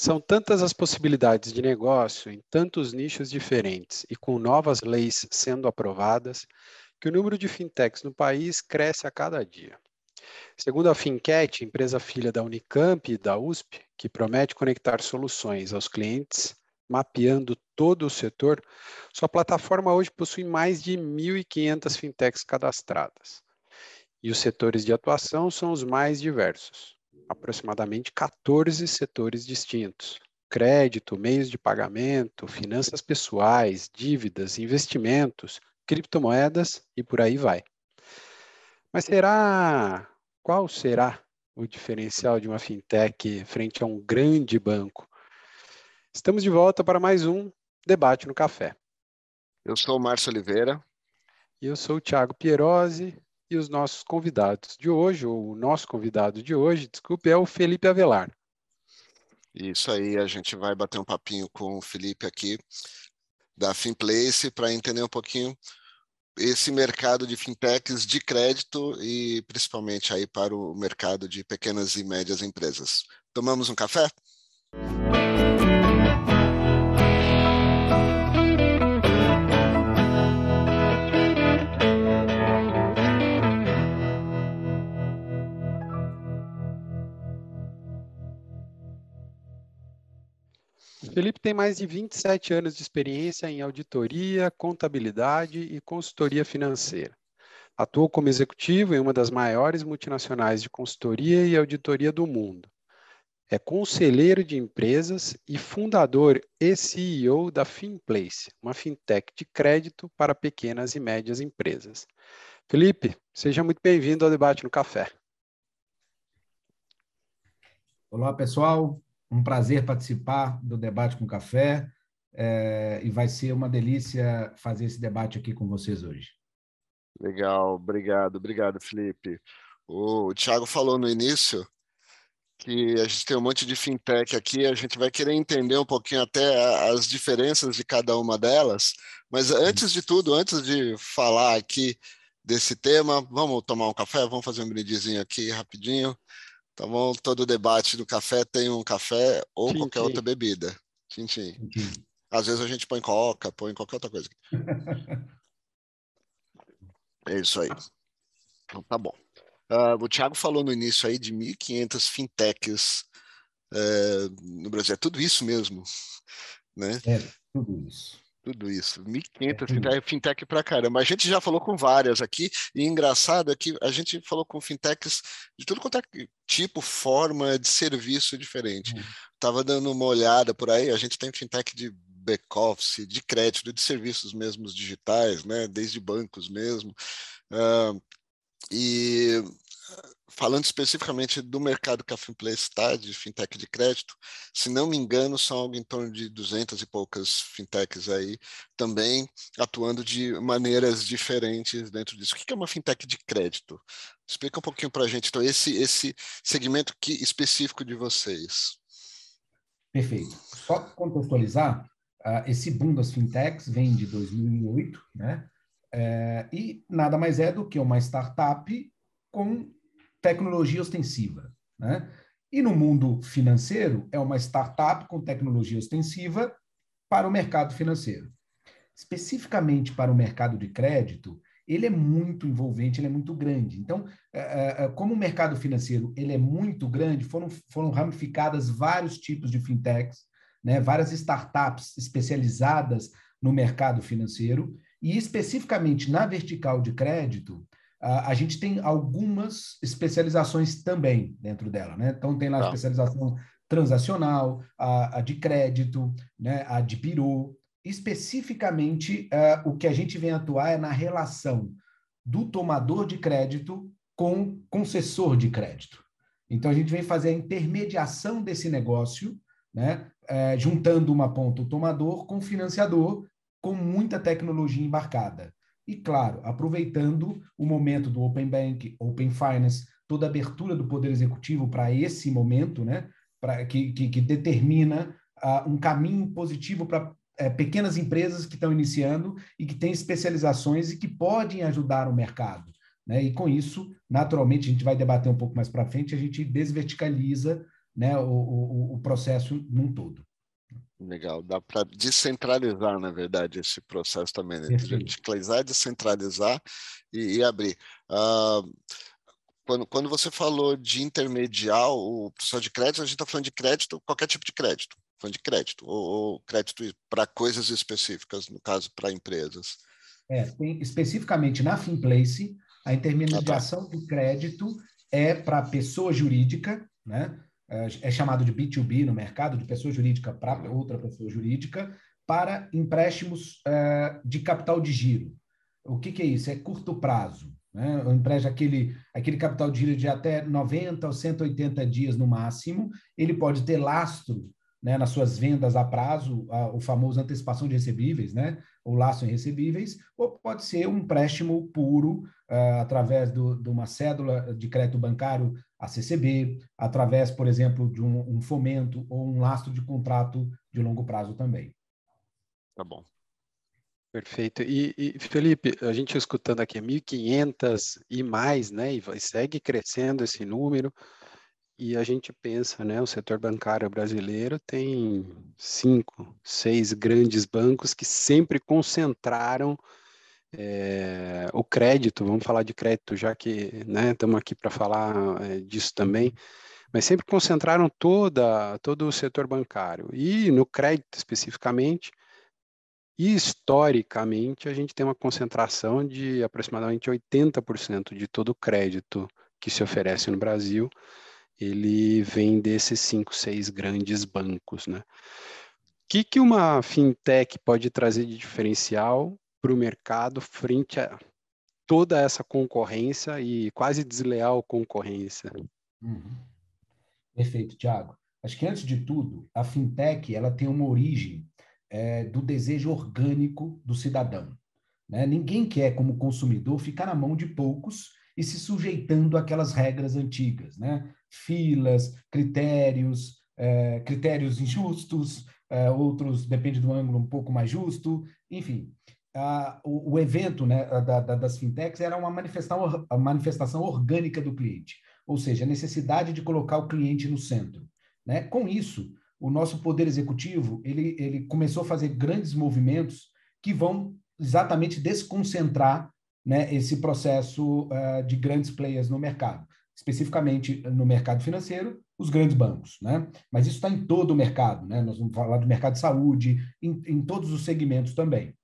São tantas as possibilidades de negócio em tantos nichos diferentes e com novas leis sendo aprovadas que o número de fintechs no país cresce a cada dia. Segundo a Fincat, empresa filha da Unicamp e da USP, que promete conectar soluções aos clientes, mapeando todo o setor, sua plataforma hoje possui mais de 1.500 fintechs cadastradas. E os setores de atuação são os mais diversos aproximadamente 14 setores distintos: crédito, meios de pagamento, finanças pessoais, dívidas, investimentos, criptomoedas e por aí vai. Mas será qual será o diferencial de uma fintech frente a um grande banco? Estamos de volta para mais um debate no café. Eu sou o Márcio Oliveira. E eu sou o Thiago Pierosi e os nossos convidados de hoje, ou o nosso convidado de hoje, desculpe, é o Felipe Avelar. Isso aí, a gente vai bater um papinho com o Felipe aqui, da Finplace, para entender um pouquinho esse mercado de fintechs de crédito e principalmente aí para o mercado de pequenas e médias empresas. Tomamos um café? Felipe tem mais de 27 anos de experiência em auditoria, contabilidade e consultoria financeira. Atuou como executivo em uma das maiores multinacionais de consultoria e auditoria do mundo. É conselheiro de empresas e fundador e CEO da Finplace, uma fintech de crédito para pequenas e médias empresas. Felipe, seja muito bem-vindo ao Debate no Café. Olá, pessoal um prazer participar do debate com café é, e vai ser uma delícia fazer esse debate aqui com vocês hoje. Legal, obrigado, obrigado, Felipe. O Thiago falou no início que a gente tem um monte de fintech aqui, a gente vai querer entender um pouquinho até as diferenças de cada uma delas, mas antes de tudo, antes de falar aqui desse tema, vamos tomar um café, vamos fazer um brindezinho aqui rapidinho. Tá bom? Todo debate do café tem um café ou tchim, qualquer tchim. outra bebida. Tchim, tchim. Às vezes a gente põe coca, põe qualquer outra coisa. é isso aí. Então, tá bom. Uh, o Thiago falou no início aí de 1.500 fintechs uh, no Brasil. É tudo isso mesmo, né? É, tudo isso. Tudo isso. 1.500 é fintech, fintech pra caramba. A gente já falou com várias aqui, e engraçado é que a gente falou com fintechs de tudo quanto é tipo, forma de serviço diferente. Uhum. Tava dando uma olhada por aí, a gente tem fintech de back-office, de crédito, de serviços mesmos digitais, né? Desde bancos mesmo. Uh, e falando especificamente do mercado que a Finplace está, de fintech de crédito, se não me engano, são algo em torno de 200 e poucas fintechs aí, também atuando de maneiras diferentes dentro disso. O que é uma fintech de crédito? Explica um pouquinho para a gente, então, esse, esse segmento que, específico de vocês. Perfeito. Só contextualizar, uh, esse boom das fintechs vem de 2008, né? É, e nada mais é do que uma startup com tecnologia ostensiva. Né? E no mundo financeiro, é uma startup com tecnologia ostensiva para o mercado financeiro. Especificamente para o mercado de crédito, ele é muito envolvente, ele é muito grande. Então, é, é, é, como o mercado financeiro ele é muito grande, foram, foram ramificadas vários tipos de fintechs, né, várias startups especializadas no mercado financeiro, e especificamente na vertical de crédito, a gente tem algumas especializações também dentro dela, né? Então tem lá a tá. especialização transacional, a, a, de crédito, né? a de birô. Especificamente, uh, o que a gente vem atuar é na relação do tomador de crédito com o concessor de crédito. Então a gente vem fazer a intermediação desse negócio, né? Uh, juntando uma ponta o tomador com o financiador, com muita tecnologia embarcada. E, claro, aproveitando o momento do Open Bank, Open Finance, toda a abertura do Poder Executivo para esse momento, né, pra, que, que, que determina uh, um caminho positivo para é, pequenas empresas que estão iniciando e que têm especializações e que podem ajudar o mercado. Né? E com isso, naturalmente, a gente vai debater um pouco mais para frente, a gente desverticaliza né, o, o, o processo num todo. Legal, dá para descentralizar, na verdade, esse processo também, né? Descentralizar, descentralizar e, e abrir. Uh, quando, quando você falou de intermediar o processo de crédito, a gente está falando de crédito, qualquer tipo de crédito, falando de crédito, ou, ou crédito para coisas específicas, no caso, para empresas. É, tem, especificamente na Finplace, a intermediação ah, tá. de crédito é para pessoa jurídica, né? É, é chamado de B2B no mercado, de pessoa jurídica para outra pessoa jurídica, para empréstimos uh, de capital de giro. O que, que é isso? É curto prazo. Né? O empréstimo, aquele, aquele capital de giro de até 90 ou 180 dias no máximo, ele pode ter lastro né, nas suas vendas a prazo, a, o famoso antecipação de recebíveis, né, o laço em recebíveis, ou pode ser um empréstimo puro uh, através do, de uma cédula de crédito bancário a CCB, através, por exemplo, de um, um fomento ou um lastro de contrato de longo prazo também. Tá bom. Perfeito. E, e, Felipe, a gente escutando aqui 1.500 e mais, né? E vai, segue crescendo esse número. E a gente pensa, né? O setor bancário brasileiro tem cinco, seis grandes bancos que sempre concentraram é, o crédito. Vamos falar de crédito, já que né, estamos aqui para falar é, disso também. Mas sempre concentraram toda, todo o setor bancário. E no crédito especificamente, historicamente, a gente tem uma concentração de aproximadamente 80% de todo o crédito que se oferece no Brasil, ele vem desses cinco, seis grandes bancos, né? O que, que uma fintech pode trazer de diferencial para o mercado frente a toda essa concorrência e quase desleal concorrência? Uhum. Perfeito, Tiago. Acho que antes de tudo, a fintech ela tem uma origem é, do desejo orgânico do cidadão. Né? Ninguém quer, como consumidor, ficar na mão de poucos e se sujeitando àquelas regras antigas, né? Filas, critérios, é, critérios injustos, é, outros, depende do ângulo, um pouco mais justo, enfim. O, o, evento né, da, da, das fintechs era uma manifestação, manifestação orgânica do cliente, ou seja, a necessidade de colocar o cliente no centro. Né? Com isso, o nosso poder executivo ele, ele começou a fazer grandes movimentos que vão exatamente desconcentrar né, esse processo uh, de grandes players no mercado, especificamente no mercado financeiro, os grandes bancos, né? Mas isso está em todo o mercado, né? Nós vamos falar do mercado de saúde, em, em todos os segmentos também.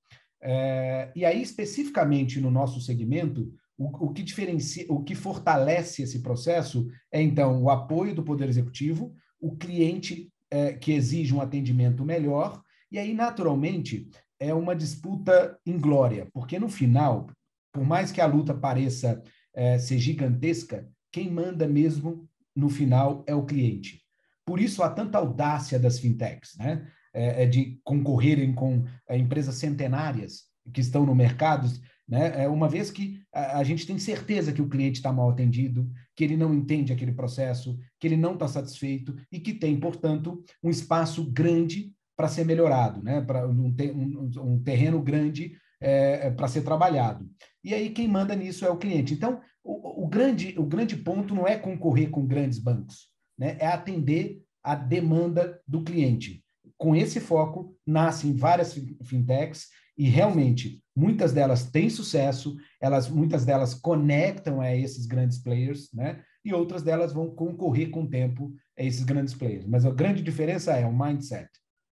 É, e aí, especificamente no nosso segmento, o, o, que diferencia, o que fortalece esse processo é, então, o apoio do Poder Executivo, o cliente é, que exige um atendimento melhor, e aí, naturalmente, é uma disputa inglória, porque no final, por mais que a luta pareça é, ser gigantesca, quem manda mesmo no final é o cliente. Por isso há tanta audácia das fintechs, né? É, é de concorrerem com é, empresas centenárias que estão no mercado, né? É uma vez que a, a gente tem certeza que o cliente está mal atendido, que ele não entende aquele processo, que ele não está satisfeito e que tem, portanto, um espaço grande para ser melhorado, né? para um, um, um terreno grande é, para ser trabalhado. E aí quem manda nisso é o cliente. Então, o, o, grande, o grande ponto não é concorrer com grandes bancos, né? é atender a demanda do cliente. Com esse foco, nascem várias fintechs e realmente muitas delas têm sucesso, elas muitas delas conectam a esses grandes players, né? E outras delas vão concorrer com o tempo a esses grandes players. Mas a grande diferença é o mindset,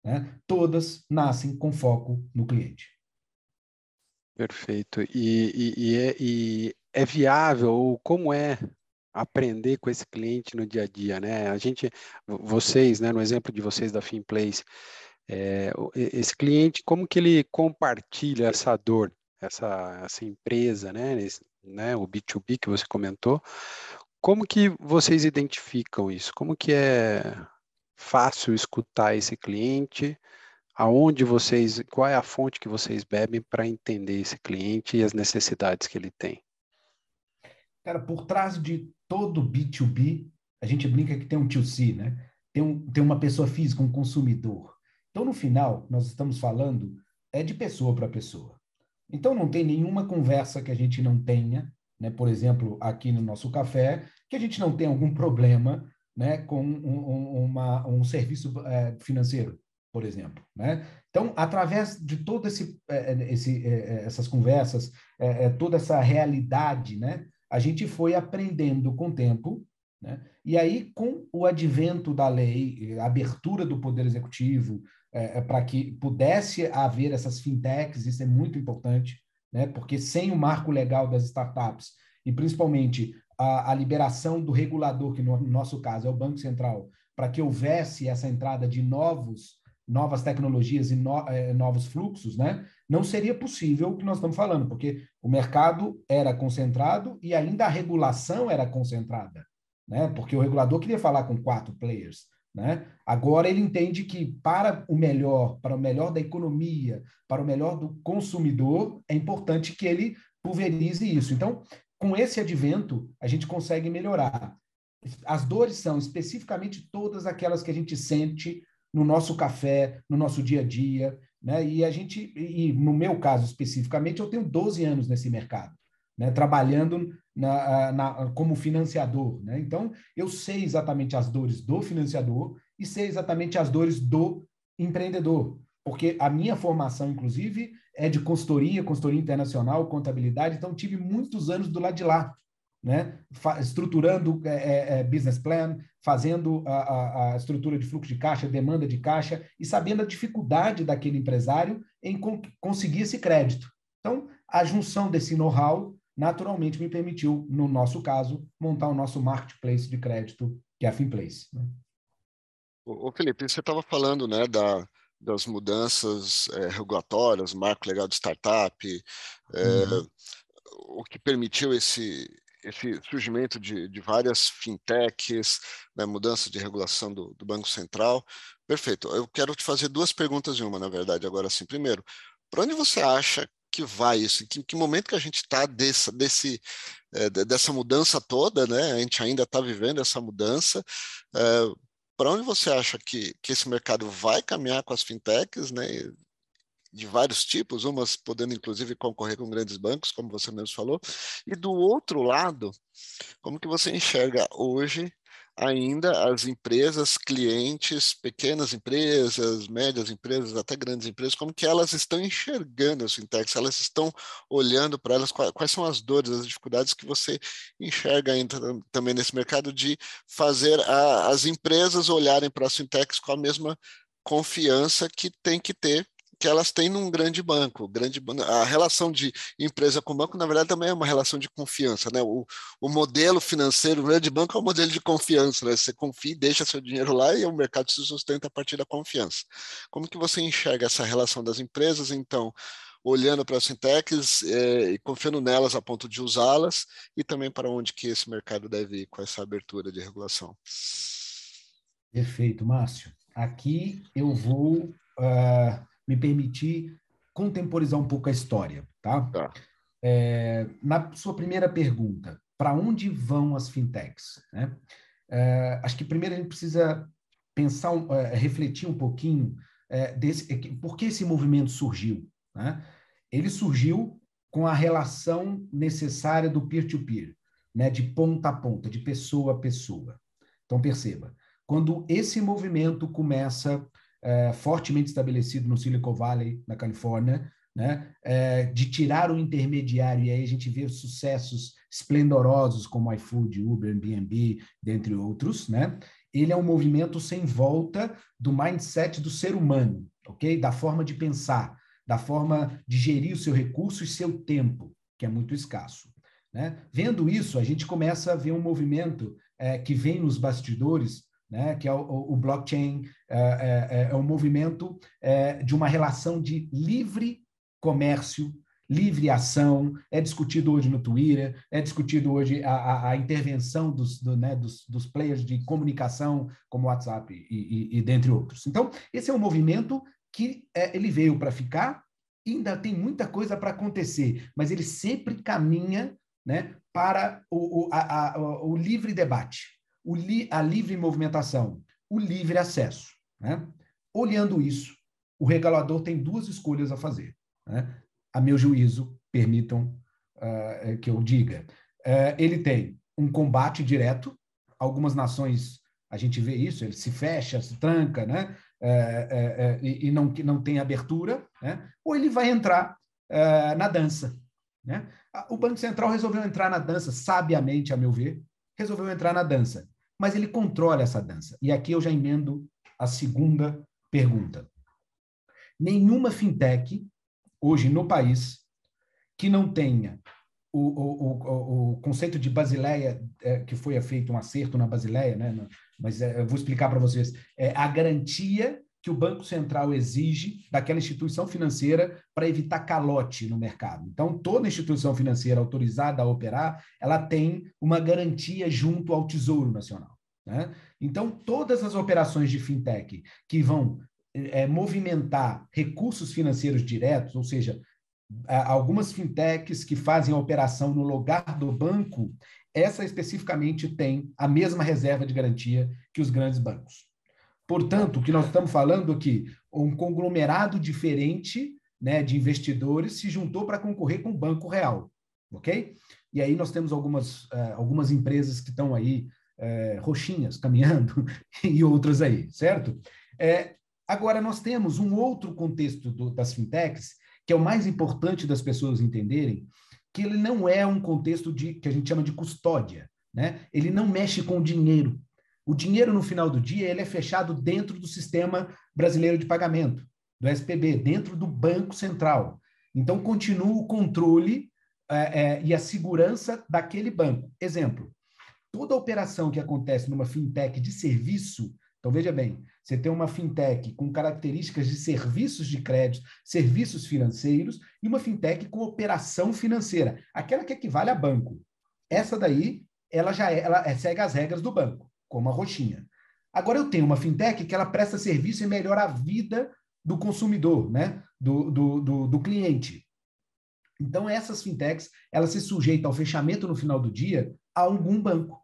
né? Todas nascem com foco no cliente. Perfeito. E, e, e, é, e é viável ou como é aprender com esse cliente no dia a dia, né? A gente, vocês, né, no exemplo de vocês da Finplace, é, esse cliente, como que ele compartilha essa dor, essa, essa empresa, né, esse, né, o B2B que você comentou, como que vocês identificam isso? Como que é fácil escutar esse cliente? Aonde vocês, qual é a fonte que vocês bebem para entender esse cliente e as necessidades que ele tem? Cara, por trás de todo B2B, a gente brinca que tem um 2C, né? Tem, um, tem uma pessoa física, um consumidor. Então, no final, nós estamos falando é de pessoa para pessoa. Então, não tem nenhuma conversa que a gente não tenha, né? por exemplo, aqui no nosso café, que a gente não tenha algum problema né, com um, uma, um serviço é, financeiro, por exemplo. Né? Então, através de todas esse, é, esse, é, essas conversas, toda essa realidade, né, a gente foi aprendendo com o tempo, né? e aí, com o advento da lei, a abertura do Poder Executivo, para que pudesse haver essas fintechs, isso é muito importante, né? porque sem o marco legal das startups, e principalmente a, a liberação do regulador, que no, no nosso caso é o Banco Central, para que houvesse essa entrada de novos novas tecnologias e no, eh, novos fluxos, né? Não seria possível o que nós estamos falando, porque o mercado era concentrado e ainda a regulação era concentrada, né? Porque o regulador queria falar com quatro players, né? Agora ele entende que para o melhor, para o melhor da economia, para o melhor do consumidor, é importante que ele pulverize isso. Então, com esse advento, a gente consegue melhorar. As dores são especificamente todas aquelas que a gente sente no nosso café, no nosso dia a dia, né? E a gente, e no meu caso especificamente, eu tenho 12 anos nesse mercado, né? Trabalhando na, na, como financiador, né? Então, eu sei exatamente as dores do financiador e sei exatamente as dores do empreendedor, porque a minha formação, inclusive, é de consultoria, consultoria internacional, contabilidade, então tive muitos anos do lado de lá, né? estruturando é, é, é, business plan, fazendo a, a, a, estrutura de fluxo de caixa, demanda de caixa e sabendo a dificuldade daquele empresário em con conseguir esse crédito. Então, a junção desse know-how naturalmente me permitiu, no nosso caso, montar o nosso marketplace de crédito, que é a Finplace. Né? Ô, Felipe, você estava falando né, da, das mudanças é, regulatórias, marco legal de startup, é, uhum. o que permitiu esse, esse surgimento de, de várias fintechs, né, mudança de regulação do, do, Banco Central. Perfeito. Eu quero te fazer duas perguntas em uma, na verdade, agora sim. Primeiro, para onde você acha que vai isso? Em que, que momento que a gente está desse, desse, é, dessa mudança toda, né? A gente ainda está vivendo essa mudança. É, para onde você acha que, que esse mercado vai caminhar com as fintechs, né? De vários tipos, umas podendo inclusive concorrer com grandes bancos, como você mesmo falou, e do outro lado, como que você enxerga hoje ainda as empresas, clientes, pequenas empresas, médias empresas, até grandes empresas, como que elas estão enxergando as fintechs, elas estão olhando para elas, quais, são as dores, as dificuldades que você enxerga ainda também nesse mercado de fazer a, as empresas olharem para as fintechs com a mesma confiança que tem que ter que elas têm num grande banco. Grande, a relação de empresa com banco, na verdade, também é uma relação de confiança. Né? O, o modelo financeiro, o grande banco é um modelo de confiança. Né? Você confia e deixa seu dinheiro lá e o mercado se sustenta a partir da confiança. Como que você enxerga essa relação das empresas, então, olhando para as fintechs é, e confiando nelas a ponto de usá-las e também para onde que esse mercado deve ir com essa abertura de regulação? Perfeito, Márcio. Aqui eu vou uh me permitir contemporizar um pouco a história, tá? tá. É, na sua primeira pergunta, para onde vão as fintechs? Né? É, acho que primeiro a gente precisa pensar, é, refletir um pouquinho é, desse, é, por que esse movimento surgiu. Né? Ele surgiu com a relação necessária do peer-to-peer, -peer, né? de ponta a ponta, de pessoa a pessoa. Então perceba, quando esse movimento começa é, fortemente estabelecido no Silicon Valley, na Califórnia, né? É, de tirar o intermediário, e aí a gente vê sucessos esplendorosos como iFood, Uber, Airbnb, dentre outros, né? Ele é um movimento sem volta do mindset do ser humano, ok? Da forma de pensar, da forma de gerir o seu recurso e seu tempo, que é muito escasso. Né? Vendo isso, a gente começa a ver um movimento é, que vem nos bastidores né, que é o, o blockchain, é, é, é, é um movimento é, de uma relação de livre comércio, livre ação, é discutido hoje no Twitter, é discutido hoje a, a, a intervenção dos, do, né, dos, dos, players de comunicação, como WhatsApp e, e, e, dentre outros. Então, esse é um movimento que é, ele veio para ficar, ainda tem muita coisa para acontecer, mas ele sempre caminha né, para o, o, a, o livre debate li, a livre movimentação, o livre acesso. Né? Olhando isso, o regulador tem duas escolhas a fazer. Né? A meu juízo, permitam uh, que eu diga. Uh, ele tem um combate direto, algumas nações a gente vê isso, ele se fecha, se tranca, né? É, e, não, não tem abertura, né? ou ele vai entrar na dança. Né? O Banco Central resolveu entrar na dança, sabiamente, a meu ver, resolveu entrar na dança, mas ele controla essa dança. E aqui eu já emendo a segunda pergunta. Nenhuma fintech, hoje no país, que não tenha o, o, o, o conceito de Basileia, é, que foi feito um acerto na Basileia, né? mas é, eu vou explicar para vocês, é a garantia que o Banco Central exige daquela instituição financeira para evitar calote no mercado. Então, toda instituição financeira autorizada a operar, ela tem uma garantia junto ao Tesouro Nacional. Né? Então, todas as operações de fintech que vão é, movimentar recursos financeiros diretos, ou seja, algumas fintechs que fazem a operação no lugar do banco, essa especificamente tem a mesma reserva de garantia que os grandes bancos. Portanto, o que nós estamos falando aqui, um conglomerado diferente né, de investidores se juntou para concorrer com o Banco Real, ok? E aí nós temos algumas, uh, algumas empresas que estão aí uh, roxinhas, caminhando, e outras aí, certo? É, agora, nós temos um outro contexto do, das fintechs que é o mais importante das pessoas entenderem, que ele não é um contexto de que a gente chama de custódia, né? Ele não mexe com o dinheiro. O dinheiro no final do dia ele é fechado dentro do sistema brasileiro de pagamento, do SPB, dentro do Banco Central. Então continua o controle é, é, e a segurança daquele banco. Exemplo: toda operação que acontece numa fintech de serviço então, veja bem, você tem uma fintech com características de serviços de crédito, serviços financeiros, e uma fintech com operação financeira, aquela que equivale a banco. Essa daí, ela já é, ela segue as regras do banco, como a roxinha. Agora, eu tenho uma fintech que ela presta serviço e melhora a vida do consumidor, né? do, do, do, do cliente. Então, essas fintechs, elas se sujeitam ao fechamento no final do dia a algum banco.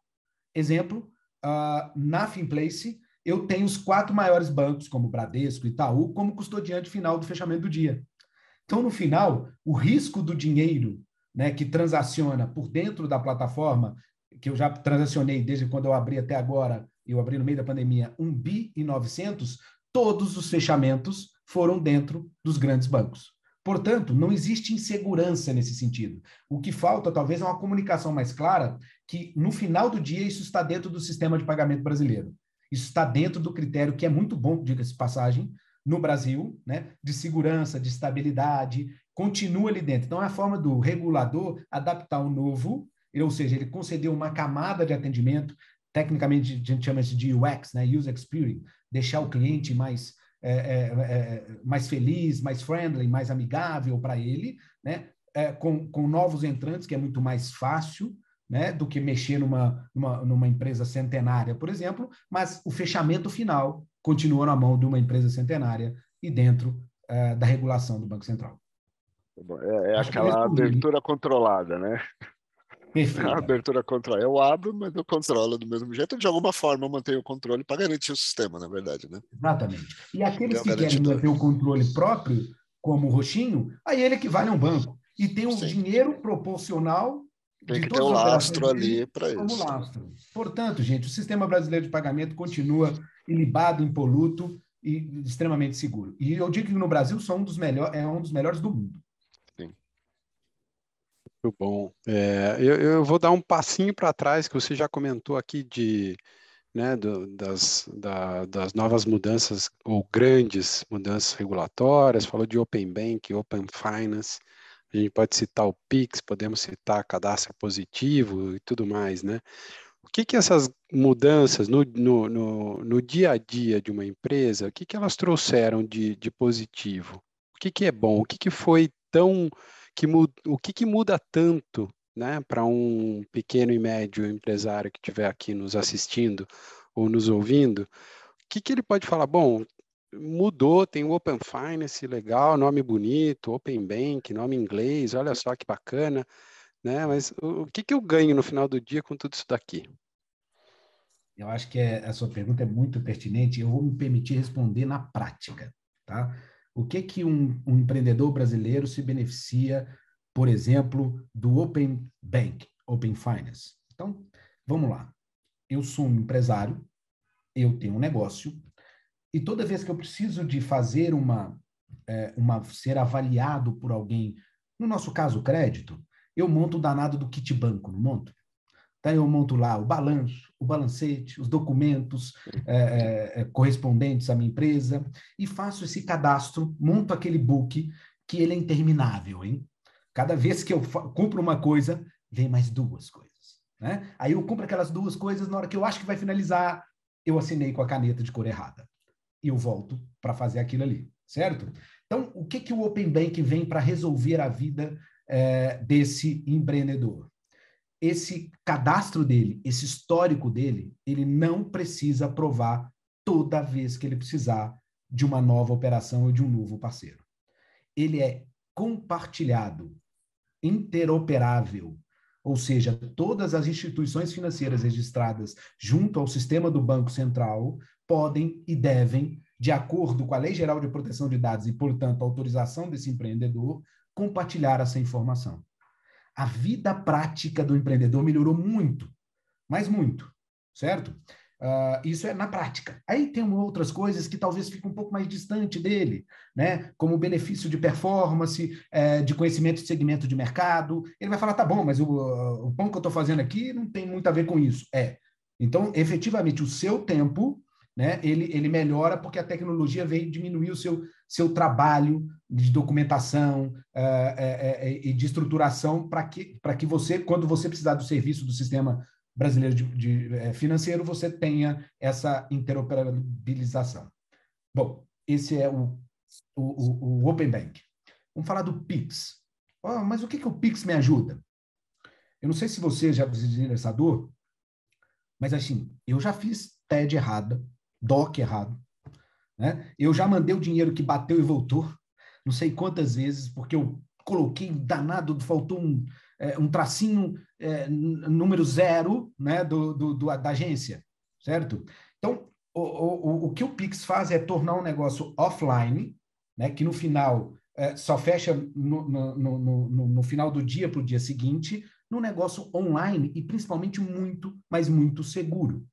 Exemplo, uh, na Finplace, eu tenho os quatro maiores bancos, como Bradesco e Itaú, como custodiante final do fechamento do dia. Então, no final, o risco do dinheiro né, que transaciona por dentro da plataforma, que eu já transacionei desde quando eu abri até agora, eu abri no meio da pandemia, 1 bi e 900, todos os fechamentos foram dentro dos grandes bancos. Portanto, não existe insegurança nesse sentido. O que falta, talvez, é uma comunicação mais clara que, no final do dia, isso está dentro do sistema de pagamento brasileiro. Isso está dentro do critério que é muito bom, diga-se passagem, no Brasil, né, de segurança, de estabilidade, continua ali dentro. Então, é a forma do regulador adaptar o novo, ou seja, ele concedeu uma camada de atendimento, tecnicamente a gente chama isso de UX, né, User Experience, deixar o cliente mais, é, é, é, mais feliz, mais friendly, mais amigável para ele, né, é, com, com novos entrantes, que é muito mais fácil, né, do que mexer numa, numa, numa, empresa centenária, por exemplo, mas o fechamento final continua na mão de uma empresa centenária e dentro uh, da regulação do Banco Central. É, é aquela abertura controlada, né? Perfeito. A abertura controlada. Eu abro, mas eu controlo do mesmo jeito. De alguma forma, eu mantenho o controle para garantir o sistema, na verdade, né? Exatamente. E aqueles que querem manter o controle próprio, como o roxinho, aí ele equivale a um banco. E tem um Sim. dinheiro proporcional tem que ter um lastro ali para isso. Lastro. Portanto, gente, o sistema brasileiro de pagamento continua ilibado, impoluto e extremamente seguro. E eu digo que no Brasil são um dos melhor, é um dos melhores do mundo. Muito bom. É, eu, eu, vou dar um passinho para trás, que você já comentou aqui de, né, do, das, da, das novas mudanças, ou grandes mudanças regulatórias, falou de Open Bank, Open Finance. A gente pode citar o Pix, podemos citar cadastro positivo e tudo mais, né? O que que essas mudanças no, no, no, no dia a dia de uma empresa, o que que elas trouxeram de, de positivo? O que que é bom? O que que foi tão... Que, o que que muda tanto né, para um pequeno e médio empresário que estiver aqui nos assistindo ou nos ouvindo, o que, que ele pode falar? Bom, mudou, tem o Open Finance, legal, nome bonito, Open Bank, nome inglês, olha só que bacana, né? Mas o, o que, que eu ganho no final do dia com tudo isso daqui? Eu acho que é, a sua pergunta é muito pertinente. Eu vou me permitir responder na prática, tá? O que que um, um empreendedor brasileiro se beneficia, por exemplo, do Open Bank, Open Finance? Então, vamos lá. Eu sou um empresário eu tenho um negócio e toda vez que eu preciso de fazer uma, é, uma ser avaliado por alguém, no nosso caso, crédito, eu monto o danado do kit banco, não monto? Então, eu monto lá o balanço, o balancete, os documentos é, é, correspondentes à minha empresa e faço esse cadastro, monto aquele book que ele é interminável, hein? Cada vez que eu cumpro uma coisa, vem mais duas coisas. Né? Aí eu cumpro aquelas duas coisas, na hora que eu acho que vai finalizar, eu assinei com a caneta de cor errada. E eu volto para fazer aquilo ali, certo? Então, o que, que o Open Bank vem para resolver a vida é, desse empreendedor? Esse cadastro dele, esse histórico dele, ele não precisa provar toda vez que ele precisar de uma nova operação ou de um novo parceiro. Ele é compartilhado, interoperável, ou seja, todas as instituições financeiras registradas junto ao sistema do Banco Central podem e devem, de acordo com a Lei Geral de Proteção de Dados e, portanto, a autorização desse empreendedor, compartilhar essa informação a vida prática do empreendedor melhorou muito, mas muito, certo? Uh, isso é na prática. Aí tem outras coisas que talvez fiquem um pouco mais distante dele, né? Como benefício de performance, é, de conhecimento de segmento de mercado. Ele vai falar, tá bom, mas o, o pão que eu estou fazendo aqui não tem muito a ver com isso. É. Então, efetivamente, o seu tempo né, ele, ele melhora porque a tecnologia vem diminuir o seu, seu trabalho de documentação uh, e de estruturação para que, que você, quando você precisar do serviço do sistema brasileiro de, de financeiro, você tenha essa interoperabilização. Bom, esse é o, o, o Open Bank. Vamos falar do Pix. Oh, mas o que, que o Pix me ajuda? Eu não sei se você já visitou essa dor, mas assim, eu já fiz TED errada, DOC errado. Né? Eu já mandei o dinheiro que bateu e voltou, não sei quantas vezes, porque eu coloquei danado, faltou um, é, um tracinho é, número zero né, do, do, do, da agência, certo? Então, o, o, o que o Pix faz é tornar um negócio offline, né, que no final é, só fecha no, no, no, no, no final do dia para o dia seguinte, num negócio online e principalmente muito, mas muito seguro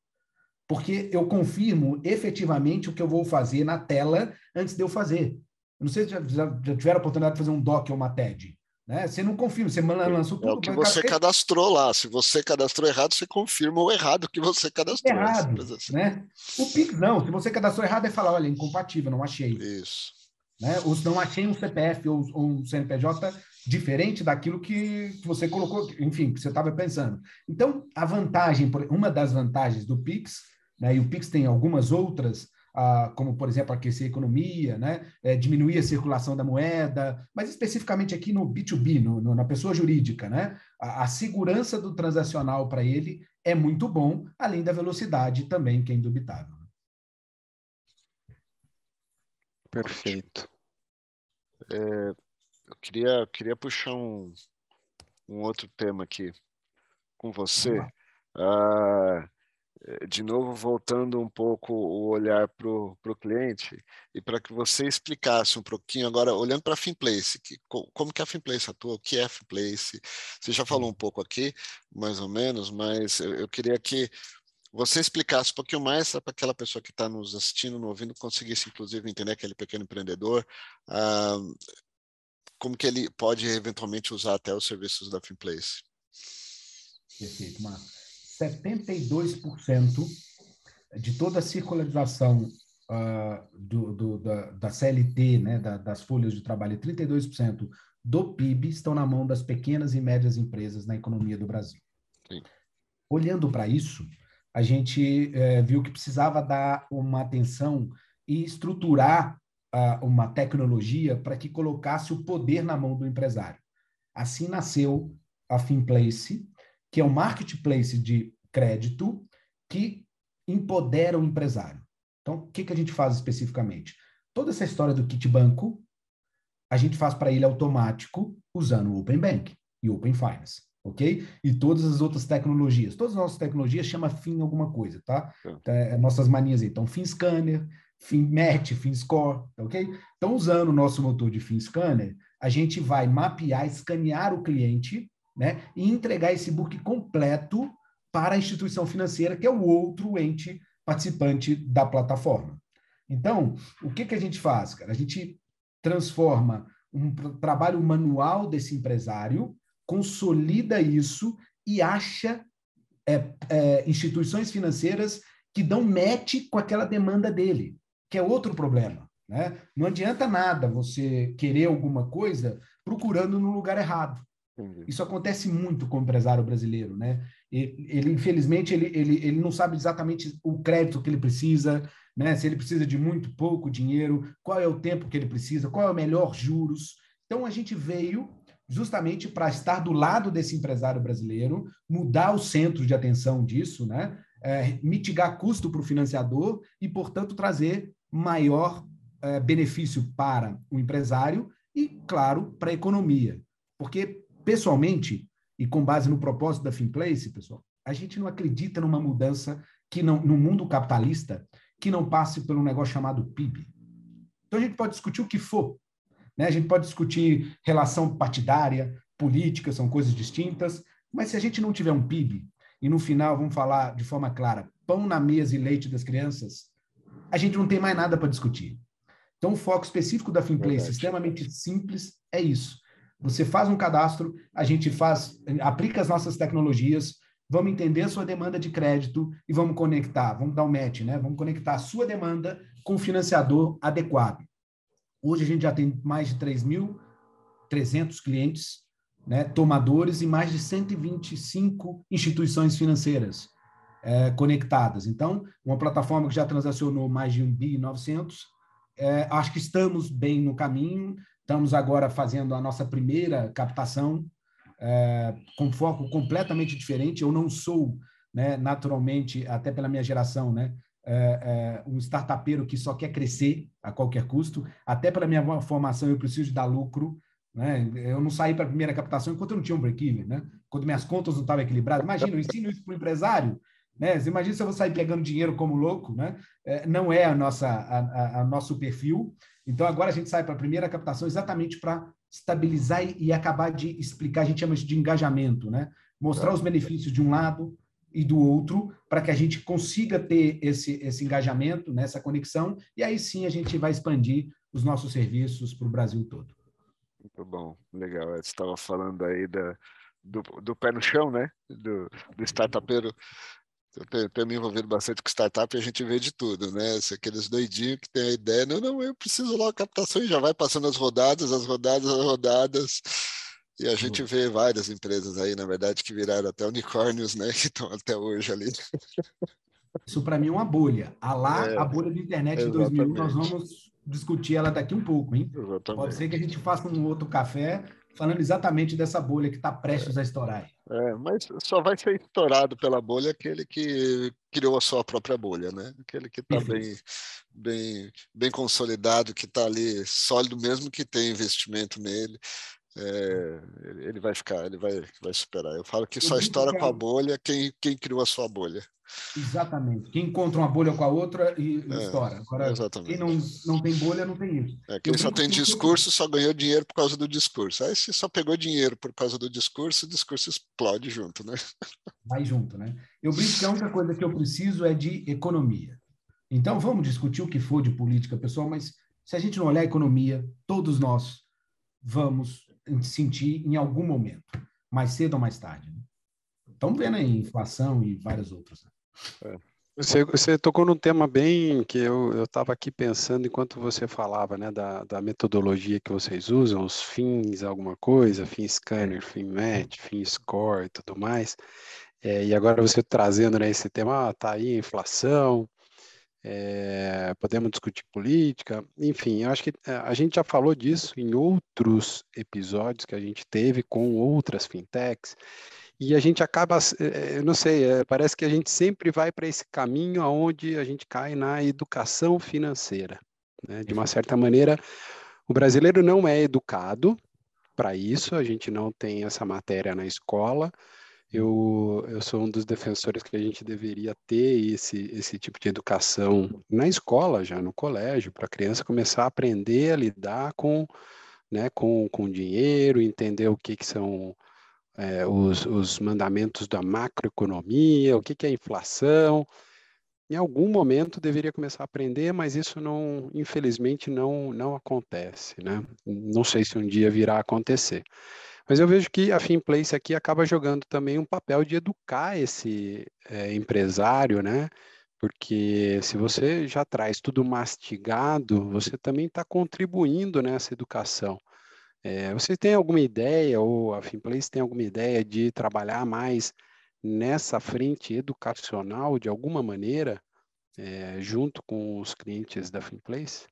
porque eu confirmo efetivamente o que eu vou fazer na tela antes de eu fazer. Eu não sei se já, já, já tiveram a oportunidade de fazer um doc ou uma TED. Né? Você não confirma, você lança tudo. É o que você café. cadastrou lá. Se você cadastrou errado, você confirma o errado que você cadastrou. Errado, assim. né? O Pix não. Se você cadastrou errado, é falar, olha, incompatível, não achei. Isso. Né? Ou se não achei um CPF ou, ou um CNPJ diferente daquilo que você colocou, enfim, que você estava pensando. Então, a vantagem, uma das vantagens do Pix né? E o Pix tem algumas outras, ah, como, por exemplo, aquecer a economia, né? É, diminuir a circulação da moeda, mas especificamente aqui no B2B, no, no, na pessoa jurídica. Né? A, a segurança do transacional para ele é muito bom, além da velocidade também, que é indubitável. Perfeito. É, eu queria, queria puxar um, um outro tema aqui com você. Eh, de novo, voltando um pouco o olhar para o cliente e para que você explicasse um pouquinho agora, olhando para a Finplace, que, como que a Finplace atua, o que é a Finplace. Você já falou um pouco aqui, mais ou menos, mas eu, eu queria que você explicasse um pouquinho mais para aquela pessoa que está nos assistindo, nos ouvindo, conseguisse inclusive entender aquele pequeno empreendedor, ah, como que ele pode eventualmente usar até os serviços da Finplace. Perfeito, Marcos. 72% de toda a circularização uh, do, do, da, da, CLT, né, da, das folhas de trabalho, 32% do PIB estão na mão das pequenas e médias empresas na economia do Brasil. Sim. Olhando para isso, a gente eh, viu que precisava dar uma atenção e estruturar uh, uma tecnologia para que colocasse o poder na mão do empresário. Assim nasceu a Finplace, que é um marketplace de crédito que empodera o empresário. Então, o que, que a gente faz especificamente? Toda essa história do kit banco, a gente faz para ele automático usando o Open Bank e Open Finance, ok? E todas as outras tecnologias. Todas as nossas tecnologias chama FIN alguma coisa, tá? É, nossas manias aí. Então, FIN Scanner, FIN Match, FIN Score, ok? Então, usando o nosso motor de FIN Scanner, a gente vai mapear, escanear o cliente né, e entregar esse book completo para a instituição financeira, que é o outro ente participante da plataforma. Então, o que, que a gente faz, cara? A gente transforma um trabalho manual desse empresário, consolida isso e acha é, é, instituições financeiras que dão match com aquela demanda dele, que é outro problema. Né? Não adianta nada você querer alguma coisa procurando no lugar errado. Isso acontece muito com o empresário brasileiro, né? Ele, ele infelizmente, ele, ele, ele não sabe exatamente o crédito que ele precisa, né? Se ele precisa de muito pouco dinheiro, qual é o tempo que ele precisa, qual é o melhor juros. Então a gente veio justamente para estar do lado desse empresário brasileiro, mudar o centro de atenção disso, né? É, mitigar custo para o financiador e, portanto, trazer maior é, benefício para o empresário e, claro, para a economia. Porque, pessoalmente, e com base no propósito da Finplace, pessoal, a gente não acredita numa mudança que não, no mundo capitalista que não passe por um negócio chamado PIB. Então a gente pode discutir o que for, né? A gente pode discutir relação partidária, política, são coisas distintas, mas se a gente não tiver um PIB, e no final vamos falar de forma clara, pão na mesa e leite das crianças, a gente não tem mais nada para discutir. Então, o foco específico da Finplace, extremamente simples, é isso. Você faz um cadastro, a gente faz, aplica as nossas tecnologias, vamos entender a sua demanda de crédito e vamos conectar, vamos dar um match, né? Vamos conectar a sua demanda com o financiador adequado. Hoje a gente já tem mais de 3.300 clientes, né, tomadores e mais de 125 instituições financeiras é, conectadas. Então, uma plataforma que já transacionou mais de 1 bi 900, é, acho que estamos bem no caminho. Estamos agora fazendo a nossa primeira captação é, com foco completamente diferente. Eu não sou, né, naturalmente, até pela minha geração, né, é, é, um startupeiro que só quer crescer a qualquer custo. Até pela minha formação, eu preciso dar lucro. Né? Eu não saí para a primeira captação enquanto eu não tinha um break-even, né? quando minhas contas não estavam equilibradas. Imagina, eu ensino isso para o empresário. Né? Você imagina se eu vou sair pegando dinheiro como louco, né? É, não é a nossa, a, a, a, nosso perfil. Então, agora a gente sai para a primeira captação exatamente para estabilizar e, e, acabar de explicar, a gente chama isso de engajamento, né? Mostrar os benefícios de um lado, e do outro, para que a gente consiga ter esse, esse engajamento, né, conexão, e aí sim a gente vai expandir os nossos serviços para o Brasil todo. Muito bom, legal. Você estava falando aí da, do, do pé no chão, né? Do, do startupeiro. Eu tenho, me envolvido bastante com startup e a gente vê de tudo, né? Se aqueles doidinhos que tem a ideia, não, não, eu preciso lá a captação e já vai passando as rodadas, as rodadas, as rodadas. E a gente vê várias empresas aí, na verdade, que viraram até unicórnios, né? Que estão até hoje ali. Isso para mim é uma bolha. A lá, é, a bolha da internet exatamente. de 2001, nós vamos discutir ela daqui um pouco, hein? Exatamente. Pode ser que a gente faça um outro café falando exatamente dessa bolha que está prestes é. a estourar. É, mas só vai ser estourado pela bolha aquele que criou a sua própria bolha, né? Aquele que está bem, bem, bem consolidado, que está ali sólido, mesmo que tenha investimento nele é, ele vai ficar, ele vai, vai superar. Eu falo que só estoura com a bolha quem, quem criou a sua bolha. Exatamente. Quem encontra uma bolha com a outra e é, estoura. Agora, exatamente. quem não, não tem bolha, não tem isso. É, quem eu só tem discurso só ganhou dinheiro por causa do discurso. Aí se só pegou dinheiro por causa do discurso, o discurso explode junto, né? Vai junto, né? Eu brinco que a única coisa que eu preciso é de economia. Então vamos discutir o que for de política, pessoal, mas se a gente não olhar a economia, todos nós vamos sentir em algum momento, mais cedo ou mais tarde. Né? Estamos vendo aí inflação e várias outras. Né? É. Você, você, tocou num tema bem que eu estava aqui pensando enquanto você falava, né, da, da, metodologia que vocês usam, os fins, alguma coisa, fim scanner, fim match, fim score e tudo mais. É, e agora você trazendo né, esse tema, ah, tá aí inflação, é, podemos discutir política, enfim, eu acho que eh, a gente já falou disso em outros episódios que a gente teve com outras fintechs, e a gente acaba, eh, eu não sei, parece que a gente sempre vai para esse caminho aonde a gente cai na educação financeira. Né? De uma certa maneira, o brasileiro não é educado para isso, a gente não tem essa matéria na escola, eu, eu sou um dos defensores que a gente deveria ter esse, esse tipo de educação na escola, já no colégio, para a criança começar a aprender a lidar com, né, com, com dinheiro, entender o que, que são é, os, os mandamentos da macroeconomia, o que, que é inflação. em algum momento deveria começar a aprender, mas isso não, infelizmente, não, não acontece, né? Não sei se um dia virá a acontecer. Mas eu vejo que a Finplace aqui acaba jogando também um papel de educar esse é, empresário, né? Porque se você já traz tudo mastigado, você também está contribuindo nessa educação. É, você tem alguma ideia, ou a Finplace tem alguma ideia de trabalhar mais nessa frente educacional de alguma maneira, é, junto com os clientes da Finplace?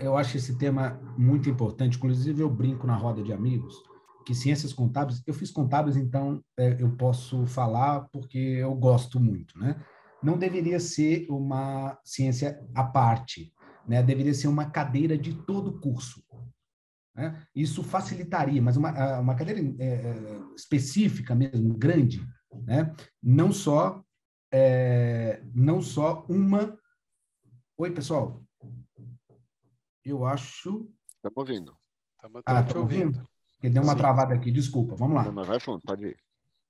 Eu acho esse tema muito importante. Inclusive, eu brinco na roda de amigos que ciências contábeis, eu fiz contábeis, então é, eu posso falar porque eu gosto muito, né? Não deveria ser uma ciência à parte, né? Deveria ser uma cadeira de todo o curso. Né? Isso facilitaria, mas uma, uma cadeira é, é, específica mesmo, grande, né? Não só é, não só uma. Oi, pessoal. Eu acho. Estamos ouvindo. Estamos ah, ouvindo. ouvindo? Porque deu uma Sim. travada aqui, desculpa. Vamos lá. Não, vai fundo, pode ir.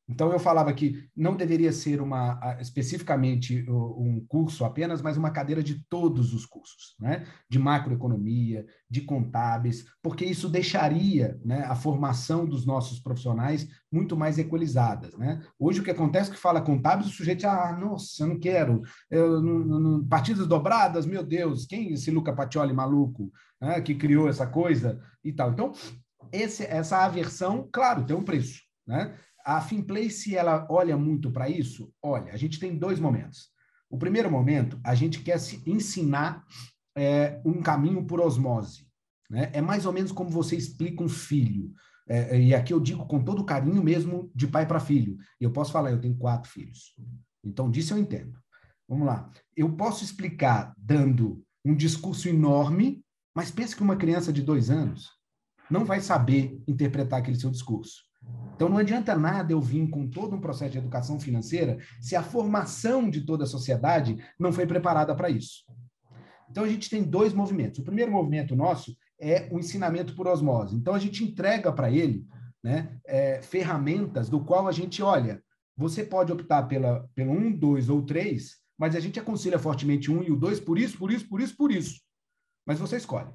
Então, eu falava que não deveria ser uma especificamente um curso apenas, mas uma cadeira de todos os cursos, né? de macroeconomia, de contábeis, porque isso deixaria né, a formação dos nossos profissionais muito mais equalizadas. Né? Hoje, o que acontece é que fala contábeis, o sujeito, ah, nossa, eu não quero, eu, não, não, partidas dobradas, meu Deus, quem é esse Luca Pacioli maluco né, que criou essa coisa e tal? Então, esse, essa aversão, claro, tem um preço. Né? A Finplace, ela olha muito para isso? Olha, a gente tem dois momentos. O primeiro momento, a gente quer se ensinar é, um caminho por osmose. Né? É mais ou menos como você explica um filho. É, e aqui eu digo com todo carinho mesmo, de pai para filho. Eu posso falar, eu tenho quatro filhos. Então, disso eu entendo. Vamos lá. Eu posso explicar dando um discurso enorme, mas pense que uma criança de dois anos não vai saber interpretar aquele seu discurso. Então não adianta nada eu vir com todo um processo de educação financeira se a formação de toda a sociedade não foi preparada para isso. Então a gente tem dois movimentos. O primeiro movimento nosso é o ensinamento por osmose. Então a gente entrega para ele né, é, ferramentas do qual a gente olha. Você pode optar pela, pelo um, dois ou três, mas a gente aconselha fortemente um e o dois por isso, por isso, por isso, por isso. Mas você escolhe.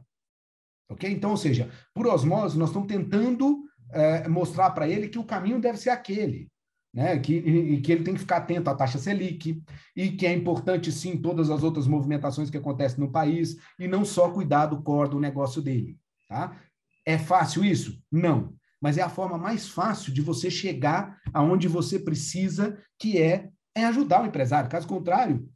Ok? Então, ou seja, por osmose, nós estamos tentando é, mostrar para ele que o caminho deve ser aquele. Né, que, e, que ele tem que ficar atento à taxa Selic, e que é importante, sim, todas as outras movimentações que acontecem no país, e não só cuidar do core do negócio dele. Tá? É fácil isso? Não. Mas é a forma mais fácil de você chegar aonde você precisa, que é, é ajudar o empresário. Caso contrário,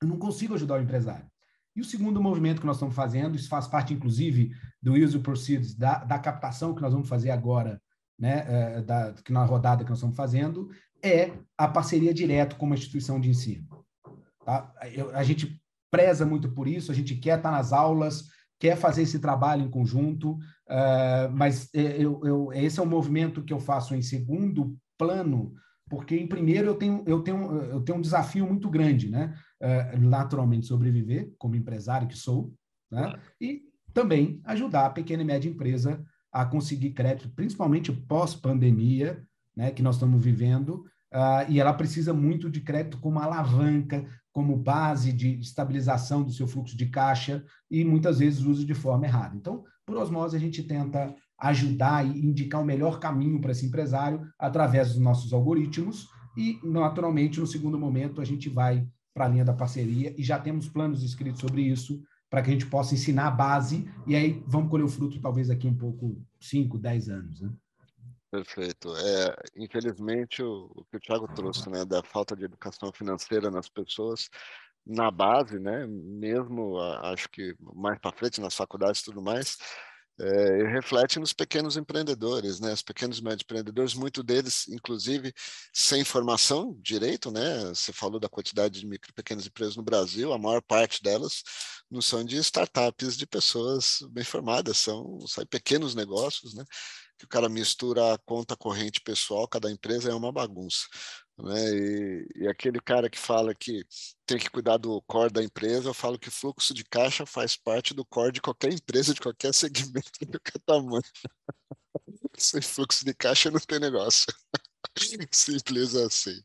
eu não consigo ajudar o empresário. E o segundo movimento que nós estamos fazendo, isso faz parte, inclusive, do Use Proceeds, da, da captação que nós vamos fazer agora, né, é, da, que na rodada que nós estamos fazendo, é a parceria direto com uma instituição de ensino. Tá? Eu, a gente preza muito por isso, a gente quer estar nas aulas, quer fazer esse trabalho em conjunto, uh, mas é, eu, eu, esse é um movimento que eu faço em segundo plano, porque em primeiro eu tenho, eu tenho, eu tenho um desafio muito grande, né? Uh, naturalmente sobreviver como empresário que sou, né? E também ajudar a pequena e média empresa a conseguir crédito, principalmente pós-pandemia, né? Que nós estamos vivendo, uh, e ela precisa muito de crédito como alavanca, como base de estabilização do seu fluxo de caixa e muitas vezes usa de forma errada. Então, por osmose, a gente tenta ajudar e indicar o melhor caminho para esse empresário através dos nossos algoritmos. E, naturalmente, no segundo momento, a gente vai para a linha da parceria e já temos planos escritos sobre isso para que a gente possa ensinar a base e aí vamos colher o fruto talvez aqui um pouco 5, 10 anos, né? Perfeito. É, infelizmente, o, o, que o Thiago trouxe, né, da falta de educação financeira nas pessoas, na base, né, mesmo acho que mais para frente nas faculdades e tudo mais, é, reflete nos pequenos empreendedores, né? Os pequenos e médios empreendedores, muito deles, inclusive, sem formação direito, né? Você falou da quantidade de micro e pequenas empresas no Brasil, a maior parte delas não são de startups de pessoas bem formadas, são, são pequenos negócios, né? Que o cara mistura a conta corrente pessoal, cada empresa é uma bagunça. Né? E, e, aquele cara que fala que tem que cuidar do core da empresa, eu falo que fluxo de caixa faz parte do core de qualquer empresa, de qualquer segmento, de qualquer tamanho. Sem fluxo de caixa não tem negócio. Simples assim.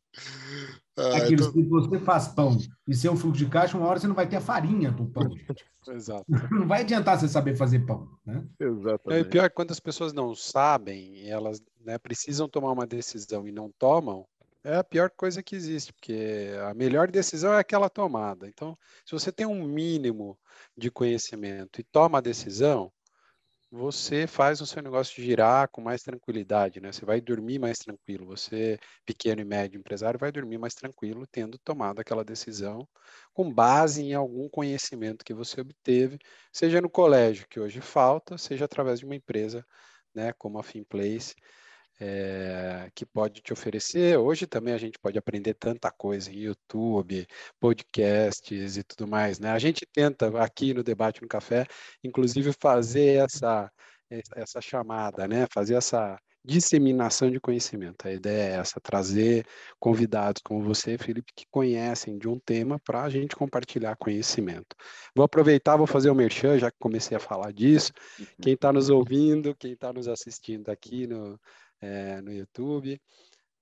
Ah, Aquilo, então... Se você faz pão e ser um fluxo de caixa, uma hora você não vai ter a farinha do pão. Exato. Não vai adiantar você saber fazer pão. Né? Exatamente. É, pior é quando as pessoas não sabem, elas né, precisam tomar uma decisão e não tomam, é a pior coisa que existe, porque a melhor decisão é aquela tomada. Então, se você tem um mínimo de conhecimento e toma a decisão, você faz o seu negócio girar com mais tranquilidade, né? Você vai dormir mais tranquilo. Você, pequeno e médio empresário, vai dormir mais tranquilo tendo tomado aquela decisão com base em algum conhecimento que você obteve, seja no colégio, que hoje falta, seja através de uma empresa, né, como a Finplace, é, que pode te oferecer. Hoje também a gente pode aprender tanta coisa em YouTube, podcasts e tudo mais. Né? A gente tenta aqui no Debate no Café, inclusive, fazer essa, essa chamada, né? fazer essa disseminação de conhecimento. A ideia é essa, trazer convidados como você, Felipe, que conhecem de um tema para a gente compartilhar conhecimento. Vou aproveitar, vou fazer o merchan, já que comecei a falar disso. Quem está nos ouvindo, quem está nos assistindo aqui no, é, no YouTube.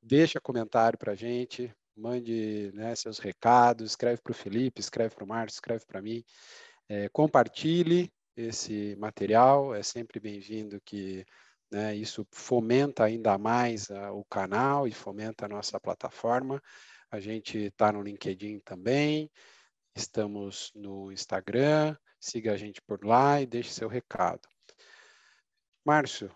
Deixa comentário para a gente, mande né, seus recados, escreve para o Felipe, escreve para o Márcio, escreve para mim. É, compartilhe esse material, é sempre bem-vindo que né, isso fomenta ainda mais a, o canal e fomenta a nossa plataforma. A gente está no LinkedIn também, estamos no Instagram, siga a gente por lá e deixe seu recado. Márcio,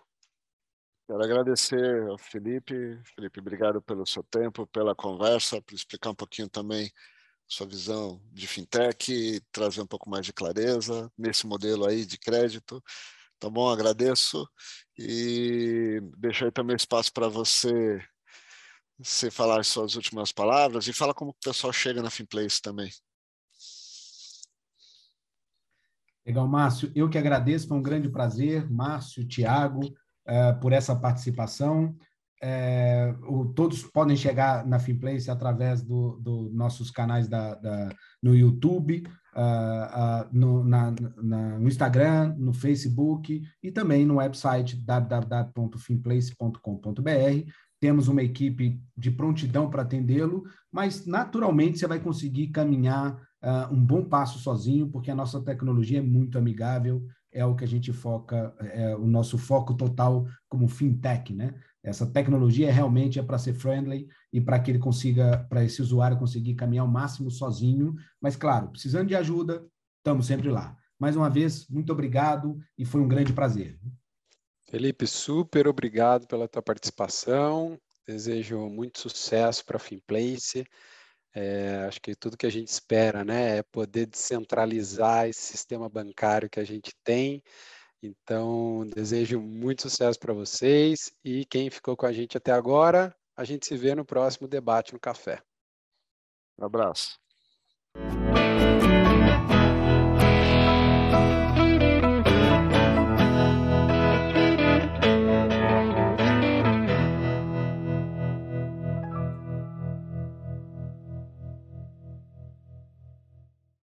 Quero agradecer ao Felipe. Felipe, obrigado pelo seu tempo, pela conversa, por explicar um pouquinho também sua visão de fintech trazer um pouco mais de clareza nesse modelo aí de crédito. Tá bom? Agradeço e deixo aí também espaço para você, você falar as suas últimas palavras e falar como o pessoal chega na Finplace também. Legal, Márcio. Eu que agradeço, foi um grande prazer. Márcio, Tiago, uh, por essa participação. É, o, todos podem chegar na Finplace através dos do nossos canais da, da, no YouTube, uh, uh, no, na, na, no Instagram, no Facebook e também no website www.finplace.com.br. Temos uma equipe de prontidão para atendê-lo, mas naturalmente você vai conseguir caminhar uh, um bom passo sozinho, porque a nossa tecnologia é muito amigável é o que a gente foca, é o nosso foco total como fintech, né? Essa tecnologia realmente é para ser friendly e para que ele consiga, para esse usuário conseguir caminhar o máximo sozinho, mas claro, precisando de ajuda, estamos sempre lá. Mais uma vez, muito obrigado e foi um grande prazer. Felipe, super obrigado pela tua participação. Desejo muito sucesso para a Finplace. É, acho que tudo que a gente espera né, é poder descentralizar esse sistema bancário que a gente tem. Então, desejo muito sucesso para vocês e quem ficou com a gente até agora, a gente se vê no próximo debate no café. Um abraço.